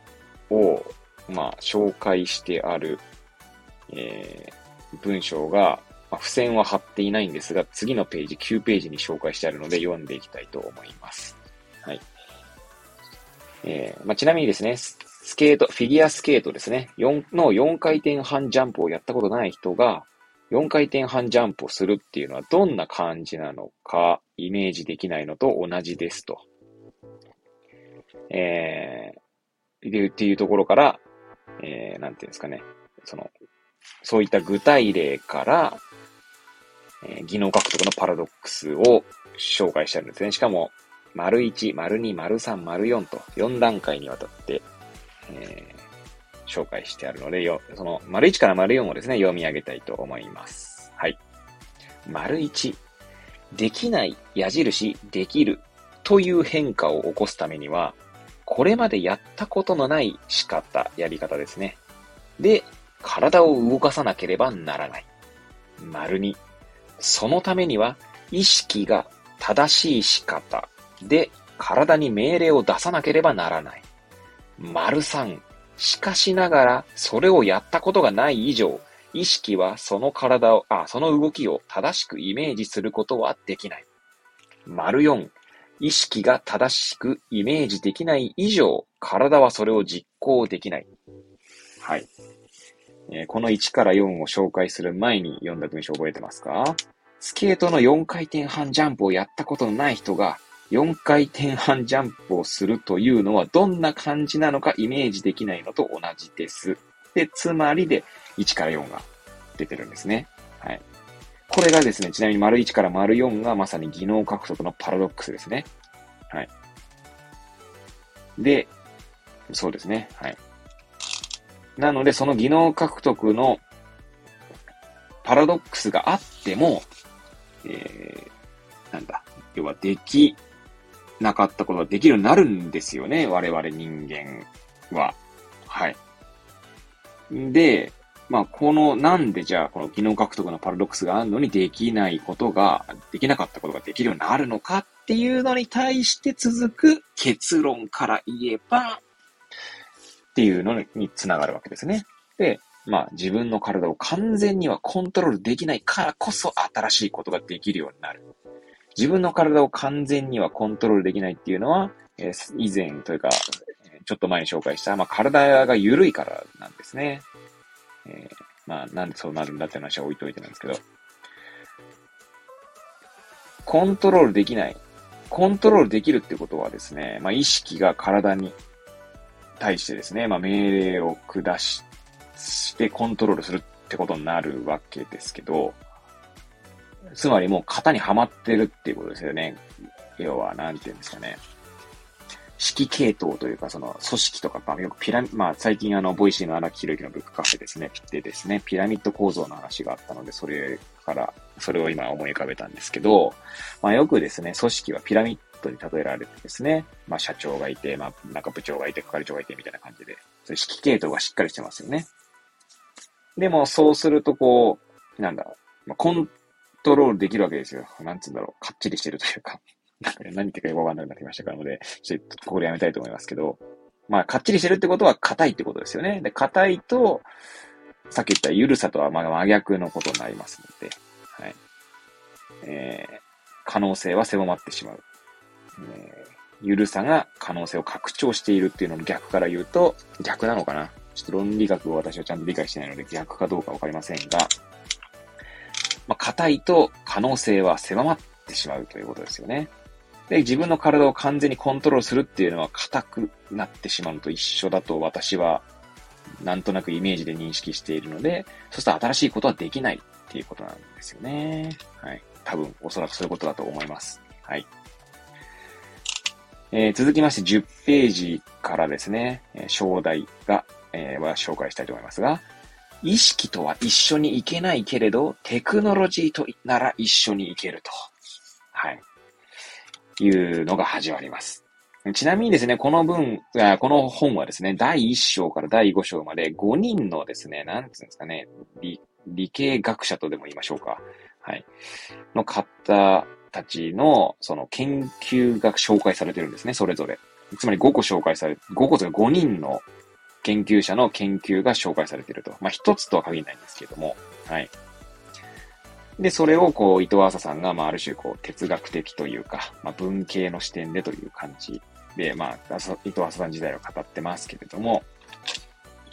を、まあ紹介してある、えー、文章が、まあ、付箋は貼っていないんですが、次のページ、9ページに紹介してあるので読んでいきたいと思います。はい。えー、まあ、ちなみにですね、スケート、フィギュアスケートですね、4の4回転半ジャンプをやったことない人が、4回転半ジャンプをするっていうのはどんな感じなのか、イメージできないのと同じですと。えー、っていうところから、えー、なんていうんですかね、その、そういった具体例から、えー、技能獲得のパラドックスを紹介してあるんですね。しかも、丸1、丸2、丸3、丸4と4段階にわたって、えー、紹介してあるので、よ、その、丸1から丸4をですね、読み上げたいと思います。はい。丸1、できない、矢印、できるという変化を起こすためには、これまでやったことのない仕方、やり方ですね。で、体を動かさなければならない。丸2、そのためには、意識が正しい仕方で体に命令を出さなければならない。丸3、しかしながら、それをやったことがない以上、意識はその体を、あ、その動きを正しくイメージすることはできない。丸4、意識が正しくイメージできない以上、体はそれを実行できない。はい。え、この1から4を紹介する前に読んだ文章覚えてますか？スケートの4回転半ジャンプをやったことのない人が、4回転半ジャンプをするというのはどんな感じなのかイメージできないのと同じです。で、つまりで1から4が出てるんですね。はい。これがですね、ちなみに丸1から丸4がまさに技能獲得のパラドックスですね。はい。で、そうですね。はい。なので、その技能獲得のパラドックスがあっても、えー、なんだ、要はできなかったことができるようになるんですよね。我々人間は。はい。で、まあ、この、なんでじゃあ、この技能獲得のパラドックスがあるのにできないことが、できなかったことができるようになるのかっていうのに対して続く結論から言えば、っていうのにつながるわけですね。で、まあ、自分の体を完全にはコントロールできないからこそ新しいことができるようになる。自分の体を完全にはコントロールできないっていうのは、えー、以前というか、ちょっと前に紹介した、まあ、体が緩いからなんですね。えー、まあ、なんでそうなるんだって話は置いといてなんですけど、コントロールできない。コントロールできるってことはですね、まあ、意識が体に対してですね、まあ、命令を下ししてコントロールするってことになるわけですけど、つまりもう型にはまってるっていうことですよね。要は、なんていうんですかね。指揮系統というか、その組織とか、まあ、よくピラミ、まあ、最近あの、ボイシーの荒木宏之のブックカフェですね。でですね、ピラミッド構造の話があったので、それから、それを今思い浮かべたんですけど、まあ、よくですね、組織はピラミッドに例えられてですね、まあ、社長がいて、まあ、なんか部長がいて、係長がいて、みたいな感じで、そういう指揮系統がしっかりしてますよね。でも、そうすると、こう、なんだ、まあ、コントロールできるわけですよ。なんつうんだろう。かっちりしてるというか。[laughs] なんか、何言ってかよくわかんなくなってきましたからので、ちょっとここでやめたいと思いますけど、まあ、かっちりしてるってことは硬いってことですよね。で、硬いと、さっき言った緩さとは真逆のことになりますので、はい。えー、可能性は狭まってしまう。えー、緩さが可能性を拡張しているっていうのの逆から言うと、逆なのかな？ちょっと論理学を私はちゃんと理解してないので逆かどうかわかりませんが、まあ、硬いと可能性は狭まってしまうということですよね。で、自分の体を完全にコントロールするっていうのは硬くなってしまうのと一緒だと私はなんとなくイメージで認識しているので、そうすると新しいことはできないっていうことなんですよね。はい。多分、おそらくそういうことだと思います。はい。えー、続きまして10ページからですね、えー、章題が、えー、は紹介したいと思いますが、意識とは一緒に行けないけれど、テクノロジーとなら一緒に行けると。はい。いうのが始まります。ちなみにですね、この文、この本はですね、第1章から第5章まで5人のですね、なんつうんですかね、理、理系学者とでも言いましょうか。はい。の方たちの、その研究が紹介されてるんですね、それぞれ。つまり5個紹介され、5個というか5人の研究者の研究が紹介されていると。まあ、一つとは限らないんですけども、はい。で、それをこう、伊藤浅さんが、まあ、ある種こう、哲学的というか、まあ、文系の視点でという感じで、まあ、伊藤浅さん時代を語ってますけれども、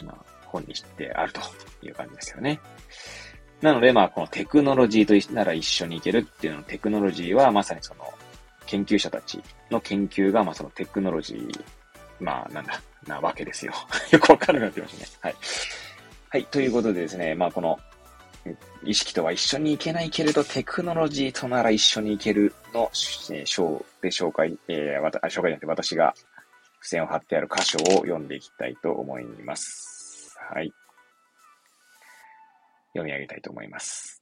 まあ、本にしてあるという感じですよね。なので、まあ、このテクノロジーとなら一緒にいけるっていうのテクノロジーは、まさにその、研究者たちの研究が、まあ、そのテクノロジー、まあ、なんだ、なわけですよ。よくわかるなってましたね。はい。はい。ということでですね、まあ、この、意識とは一緒に行けないけれど、テクノロジーとなら一緒に行けるの章で紹介、えー、わた、紹介じゃなくて私が付箋を貼ってある箇所を読んでいきたいと思います。はい。読み上げたいと思います。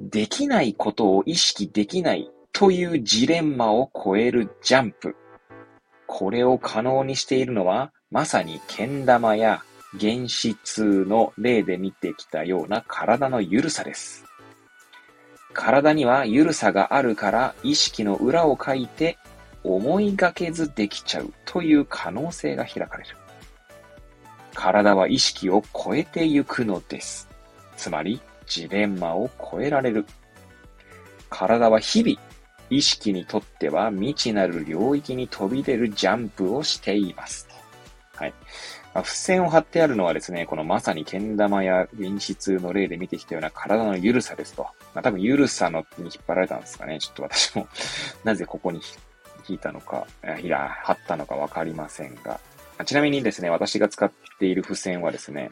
できないことを意識できないというジレンマを超えるジャンプ。これを可能にしているのは、まさにけん玉や原子痛の例で見てきたような体のゆるさです。体にはゆるさがあるから意識の裏を書いて思いがけずできちゃうという可能性が開かれる。体は意識を超えてゆくのです。つまり、ジレンマを超えられる。体は日々、意識にとっては未知なる領域に飛び出るジャンプをしています。はい。まあ、付箋を貼ってあるのはですね、このまさにけん玉や原子痛の例で見てきたような体の緩さですと。まあ、多分緩さのに引っ張られたんですかね。ちょっと私も [laughs] なぜここに引いたのか、いや、貼ったのかわかりませんが。ちなみにですね、私が使っている付箋はですね、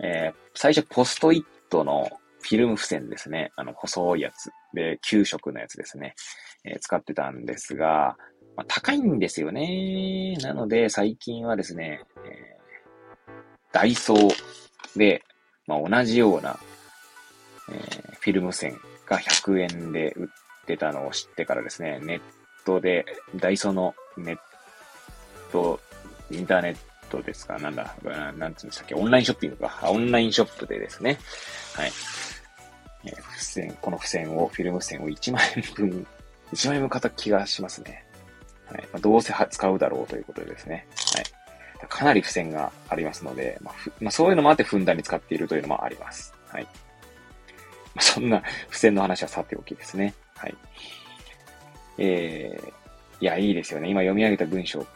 えー、最初ポストイットのフィルム付箋ですね。あの、細いやつ。で、給食のやつですね。えー、使ってたんですが、まあ、高いんですよね。なので、最近はですね、えー、ダイソーで、まあ、同じような、えー、フィルム線が100円で売ってたのを知ってからですね、ネットで、ダイソーのネット、インターネットですか？なんだ、なんつうんでしたっけ？オンラインショッピングか。オンラインショップでですね、はい。えー、付箋、この付箋を、フィルム線を1万円分、1万円分買った気がしますね。はい。まあ、どうせ使うだろうということでですね。はい。かなり付箋がありますので、まあ、まあ、そういうのもあってふんだんに使っているというのもあります。はい。まあ、そんな付箋の話はさておきですね。はい。えー、いや、いいですよね。今読み上げた文章、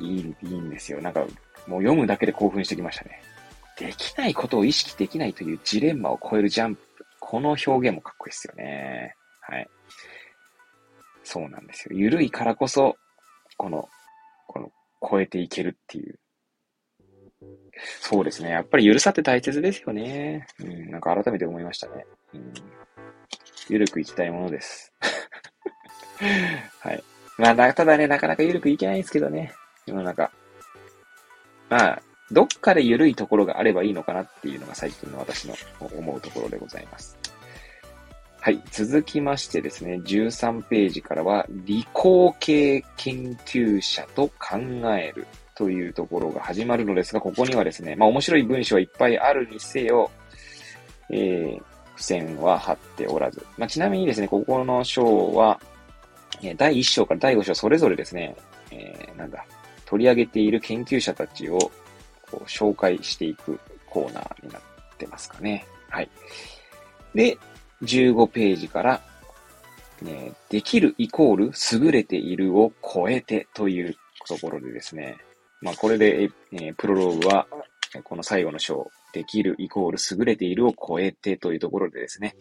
いい、いいんですよ。なんか、もう読むだけで興奮してきましたね。できないことを意識できないというジレンマを超えるジャンプ。この表現もかっこいいですよね。はい。そうなんですよ。ゆるいからこそ、この、この、超えていけるっていう。そうですね。やっぱりゆるさって大切ですよね。うん、なんか改めて思いましたね。うん、ゆるくいきたいものです。[laughs] はい。まあ、ただね、なかなかゆるくいけないんですけどね。世の中。まあ、どっかでゆるいところがあればいいのかなっていうのが最近の私の思うところでございます。はい。続きましてですね、13ページからは、理工系研究者と考えるというところが始まるのですが、ここにはですね、まあ面白い文章はいっぱいあるにせよ、えー、付箋は貼っておらず。まあちなみにですね、ここの章は、第1章から第5章それぞれですね、えー、なんだ、取り上げている研究者たちをこう紹介していくコーナーになってますかね。はい。で、15ページから、ね、できるイコール優れているを超えてというところでですね、まあこれで、えー、プロローグは、この最後の章、できるイコール優れているを超えてというところでですね、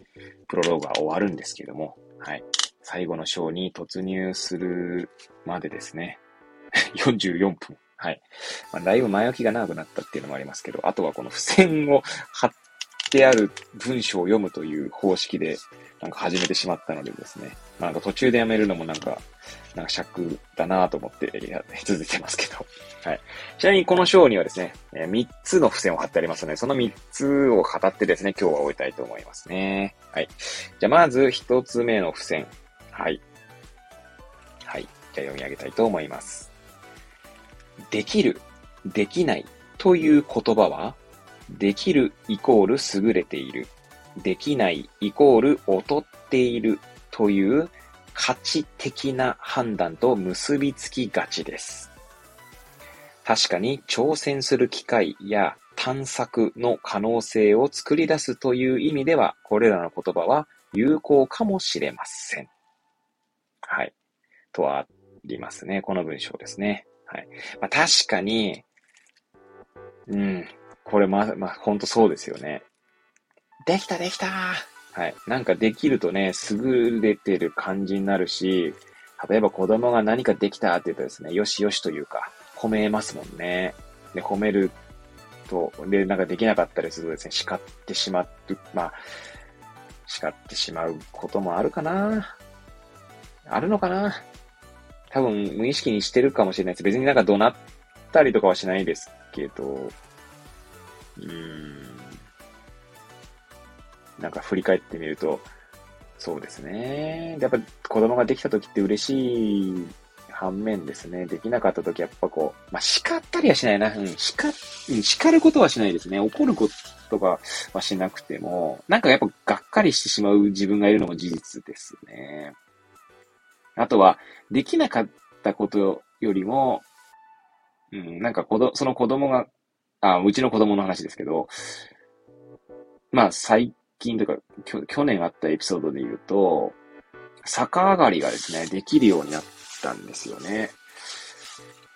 プロローグは終わるんですけども、はい。最後の章に突入するまでですね、[laughs] 44分。はい。まあ、だいぶ前置きが長くなったっていうのもありますけど、あとはこの付箋を貼ってある文章を読むという方式で、なんか始めてしまったのでですね。まあ、なんか途中でやめるのもなんか、なんか尺だなと思ってや続いてますけど。はい。ちなみにこの章にはですね、え3つの付箋を貼ってありますので、その3つを語ってですね、今日は終えたいと思いますね。はい。じゃあまず1つ目の付箋。はい。はい。じゃあ読み上げたいと思います。できる、できないという言葉は、できるイコール優れている。できないイコール劣っているという価値的な判断と結びつきがちです。確かに挑戦する機会や探索の可能性を作り出すという意味では、これらの言葉は有効かもしれません。はい。とありますね。この文章ですね。はい。まあ、確かに、うん。これま、まあ、ほんとそうですよね。できたできたはい。なんかできるとね、優れてる感じになるし、例えば子供が何かできたって言うとですね、よしよしというか、褒めますもんね。で、褒めると、で、なんかできなかったりするとですね、叱ってしまう、まあ、叱ってしまうこともあるかなあるのかな多分無意識にしてるかもしれないです。別になんか怒鳴ったりとかはしないですけど、うーん。なんか振り返ってみると、そうですね。やっぱ子供ができた時って嬉しい反面ですね、できなかった時やっぱこう、まあ、叱ったりはしないな。うん、叱、叱ることはしないですね。怒ることがはしなくても、なんかやっぱがっかりしてしまう自分がいるのも事実ですね。あとは、できなかったことよりも、うん、なんか子ど、その子供が、あ、うちの子供の話ですけど、まあ最近とか、去年あったエピソードで言うと、逆上がりがですね、できるようになったんですよね。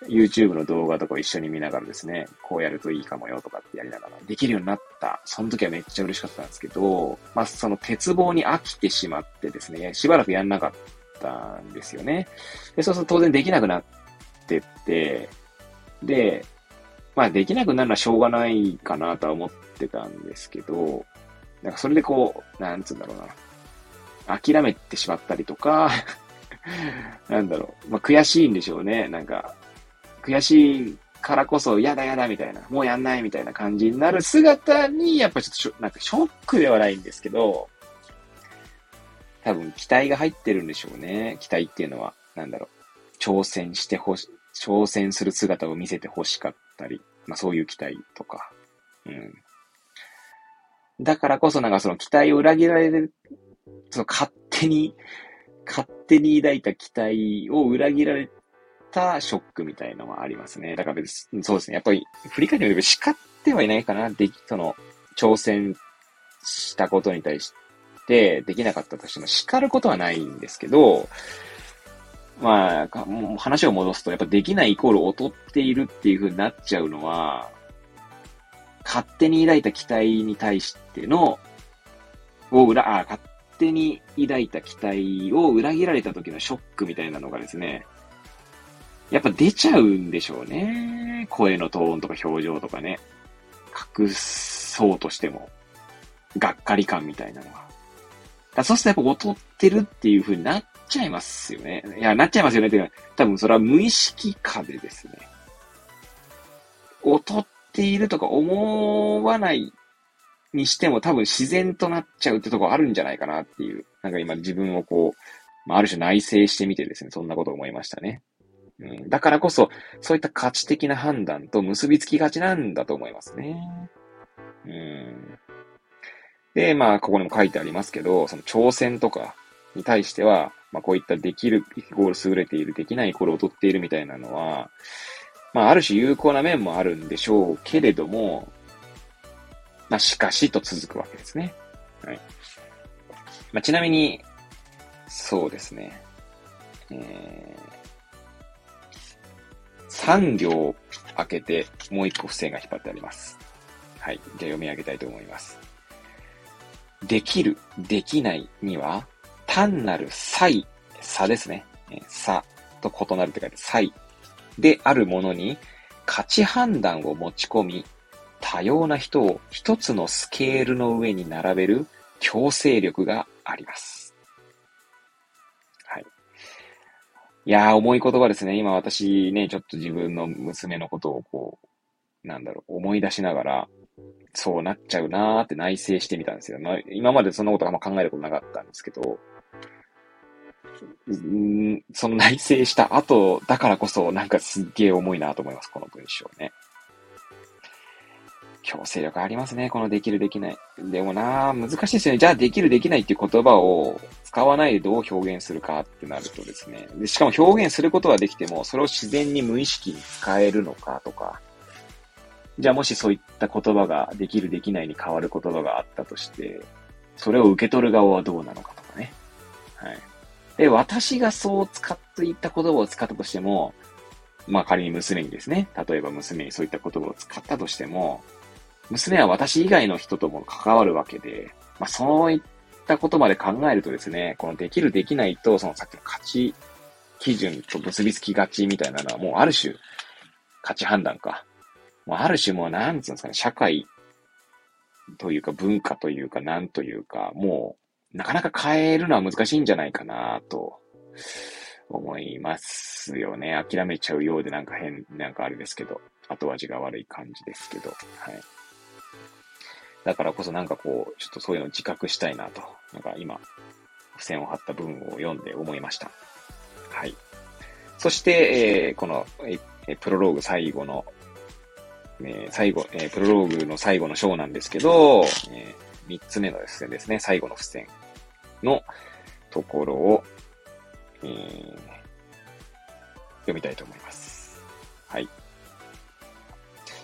YouTube の動画とか一緒に見ながらですね、こうやるといいかもよとかってやりながら、できるようになった。その時はめっちゃ嬉しかったんですけど、まあその鉄棒に飽きてしまってですね、しばらくやんなかったんですよね。で、そうすると当然できなくなってって、で、まあできなくなるのはしょうがないかなとは思ってたんですけど、なんかそれでこう、なんつうんだろうな。諦めてしまったりとか [laughs] なんだろう。まあ、悔しいんでしょうね。なんか、悔しいからこそ、やだやだみたいな、もうやんないみたいな感じになる姿に、やっぱちょっと、なんかショックではないんですけど、多分期待が入ってるんでしょうね。期待っていうのは、なんだろう。挑戦してほし、挑戦する姿を見せて欲しかったり、まあそういう期待とか。うん。だからこそなんかその期待を裏切られる、その勝手に、勝手に抱いた期待を裏切られたショックみたいのはありますね。だから別に、そうですね。やっぱり振り返ってみれば叱ってはいないかな。でき、その、挑戦したことに対してて、できなかったとしても叱ることはないんですけど、まあ、もう話を戻すと、やっぱできないイコール劣っているっていう風になっちゃうのは、勝手に抱いた期待に対しての、を裏、あ、勝手に抱いた期待を裏切られた時のショックみたいなのがですね、やっぱ出ちゃうんでしょうね。声のトーンとか表情とかね。隠そうとしても、がっかり感みたいなのが。だそうするとやっぱ劣ってるっていう風になっちゃいますよね。いや、なっちゃいますよね。っていうか、多分それは無意識化でですね。劣っているとか思わないにしても多分自然となっちゃうってとこあるんじゃないかなっていう。なんか今自分をこう、まあ、る種内省してみてですね、そんなことを思いましたね。うん、だからこそ、そういった価値的な判断と結びつきがちなんだと思いますね。うん。で、まあ、ここにも書いてありますけど、その挑戦とかに対しては、まあ、こういったできるイコール優れている、できないイコール劣っているみたいなのは、まあ、ある種有効な面もあるんでしょうけれども、まあ、しかしと続くわけですね。はい。まあ、ちなみに、そうですね。えー、3行開けて、もう1個付箋が引っ張ってあります。はい。じゃあ読み上げたいと思います。できる、できないには、単なる差、差ですね。差と異なるって書いて、差であるものに価値判断を持ち込み、多様な人を一つのスケールの上に並べる強制力があります。はい。いやー、重い言葉ですね。今私ね、ちょっと自分の娘のことをこう、なんだろう、思い出しながら、そうなっちゃうなーって内省してみたんですよ。まあ、今までそんなことあんま考えることなかったんですけど、んその内省した後だからこそなんかすっげえ重いなと思います、この文章ね。強制力ありますね、このできるできない。でもな難しいですよね。じゃあできるできないっていう言葉を使わないでどう表現するかってなるとですね。でしかも表現することはできても、それを自然に無意識に使えるのかとか。じゃあもしそういった言葉ができるできないに変わる言葉があったとして、それを受け取る側はどうなのかとかね。はい。で、私がそう使っていった言葉を使ったとしても、まあ仮に娘にですね、例えば娘にそういった言葉を使ったとしても、娘は私以外の人とも関わるわけで、まあそういったことまで考えるとですね、このできるできないと、そのさっきの価値基準と結びつきがちみたいなのはもうある種、価値判断か。もうある種もうなんつうんですかね、社会というか文化というかなんというか、もうなかなか変えるのは難しいんじゃないかなと思いますよね。諦めちゃうようでなんか変、なんかあれですけど、後味が悪い感じですけど、はい。だからこそなんかこう、ちょっとそういうのを自覚したいなと、なんか今、付箋を貼った文を読んで思いました。はい。そして、えー、この、えプロローグ最後の、えー、最後、えー、プロローグの最後の章なんですけど、えー、3つ目の付箋ですね、最後の付箋。のところを、えー、読みたいと思います。はい。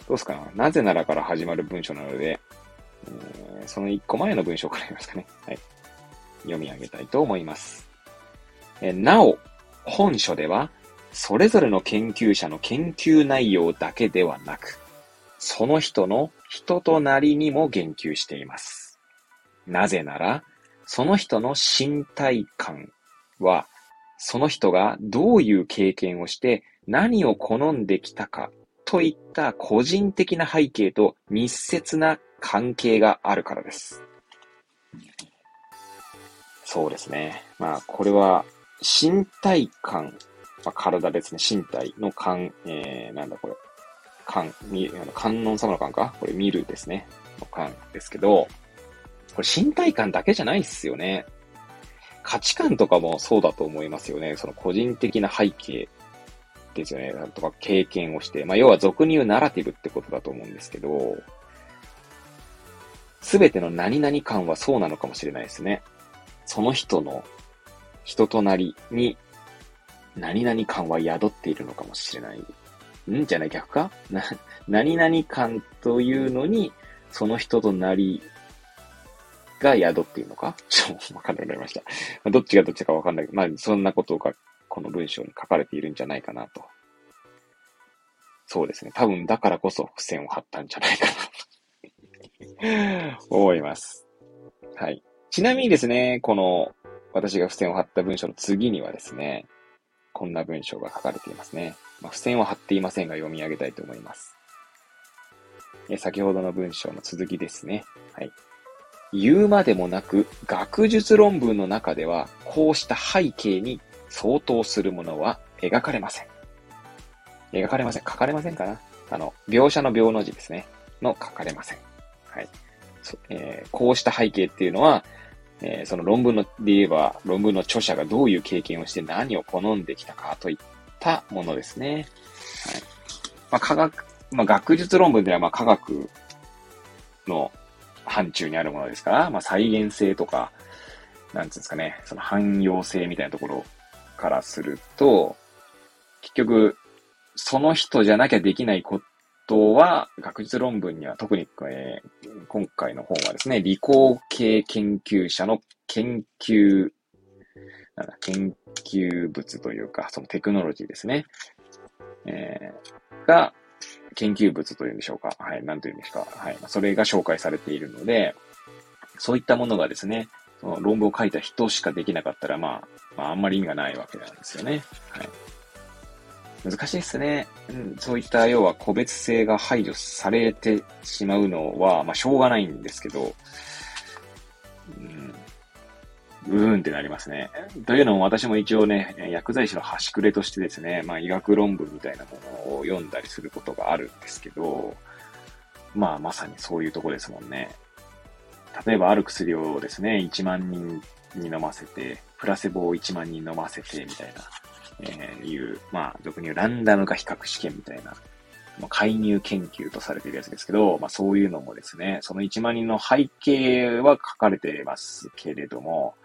どうすか？ななぜならから始まる文章なので、えー、その一個前の文章から言いますかね。はい。読み上げたいと思います。え、なお、本書では、それぞれの研究者の研究内容だけではなく、その人の人となりにも言及しています。なぜなら、その人の身体感は、その人がどういう経験をして何を好んできたかといった個人的な背景と密接な関係があるからです。そうですね。まあ、これは身体感、まあ、体ですね。身体の感、えー、なんだこれ。感、み、観音様の感か？これ見るですね。の感ですけど、これ身体感だけじゃないっすよね。価値観とかもそうだと思いますよね。その個人的な背景ですよね。なんとか経験をして。まあ、要は俗に言うナラティブってことだと思うんですけど、すべての何々感はそうなのかもしれないですね。その人の人となりに何々感は宿っているのかもしれない。ん？じゃない逆か？な、何々感というのに、その人となりが宿っていうのか？ちょっとわかんなくなりました。どっちがどっちかわかんないけど、まあ、そんなことがこの文章に書かれているんじゃないかなと。そうですね。多分だからこそ付箋を貼ったんじゃないかな [laughs] 思います。はい。ちなみにですね、この私が付箋を貼った文章の次にはですね、こんな文章が書かれていますね。まあ、付箋は貼っていませんが読み上げたいと思います。え先ほどの文章の続きですね。はい。言うまでもなく、学術論文の中では、こうした背景に相当するものは描かれません。描かれません。書かれませんかなあの、描写の描の字ですね。の書かれません。はい。えー、こうした背景っていうのは、えー、その論文ので言えば、論文の著者がどういう経験をして何を好んできたかといったものですね。はい。まあ、科学、まあ、学術論文では、まあ、科学の範疇にあるものですから、まあ、再現性とか、なんつうんですかね、その汎用性みたいなところからすると、結局、その人じゃなきゃできないことは、学術論文には特に、えー、今回の本はですね、理工系研究者の研究、なんだ、研究物というか、そのテクノロジーですね。えー、が、研究物というんでしょうか。はい。なんというんですか。はい。それが紹介されているので、そういったものがですね、その論文を書いた人しかできなかったら、まあ、まあ、あんまり意味がないわけなんですよね。はい。難しいですね。うん、そういった要は個別性が排除されてしまうのは、まあ、しょうがないんですけど、うん、うーんってなりますね。というのも私も一応ね、薬剤師の端くれとしてですね、まあ、医学論文みたいなものを読んだりすることがあるんですけど、まあ、まさにそういうとこですもんね。例えばある薬をですね、1万人に飲ませて、プラセボを1万人飲ませて、みたいな。えー、いう、まあ、俗に言うランダム化比較試験みたいな、まあ、介入研究とされているやつですけど、まあそういうのもですね、その1万人の背景は書かれていますけれども、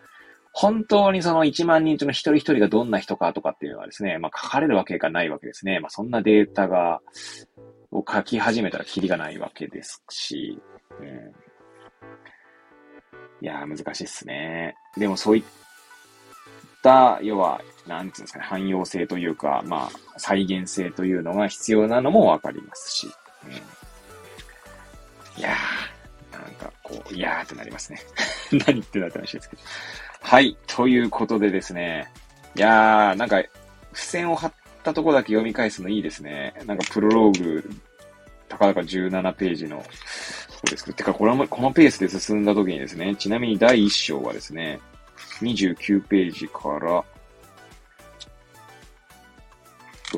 本当にその1万人中の一人一人がどんな人かとかっていうのはですね、まあ書かれるわけがないわけですね。まあそんなデータが、を書き始めたらキリがないわけですし、うん。いやー難しいっすね。でもそういった、要は、なんていうんですかね、汎用性というか、まあ、再現性というのが必要なのもわかりますし、うん。いやー、なんかこう、いやーってなりますね。[laughs] 何言ってんだって話ですけど。はい、ということでですね、いやー、なんか、付箋を貼ったとこだけ読み返すのいいですね。なんかプロローグ、たかだか17ページの、そうですけど、てかこの、このペースで進んだ時にですね、ちなみに第1章はですね、29ページから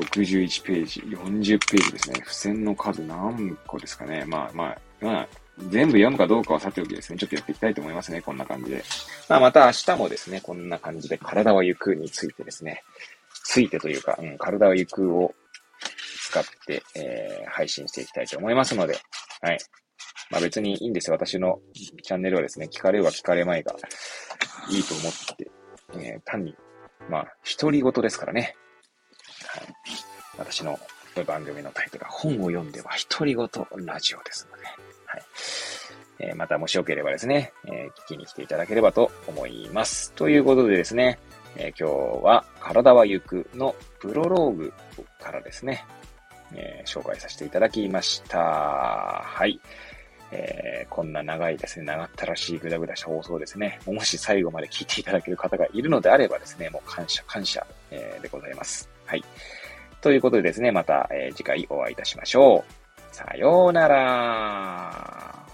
61ページ、40ページですね。付箋の数何個ですかね。まあまあ、まあ、全部読むかどうかはさておきですね。ちょっとやっていきたいと思いますね。こんな感じで。まあまた明日もですね、こんな感じで体は行くについてですね、ついてというか、うん、体は行くを使って、えー、配信していきたいと思いますので、はい。まあ別にいいんですよ。私のチャンネルはですね、聞かれは聞かれまいが、いいと思って、えー、単に、まあ、独り言ですからね。私の番組のタイトルは、本を読んでは独り言ラジオですので、はい。えー、またもしよければですね、えー、聞きに来ていただければと思います。ということでですね、えー、今日は体は行くのプロローグからですね、え紹介させていただきました。はい。え、こんな長いですね、長ったらしいぐだぐだした放送ですね。もし最後まで聞いていただける方がいるのであればですね、もう感謝感謝、え、でございます。はい。ということでですね、また、えー、次回お会いいたしましょう。さようなら。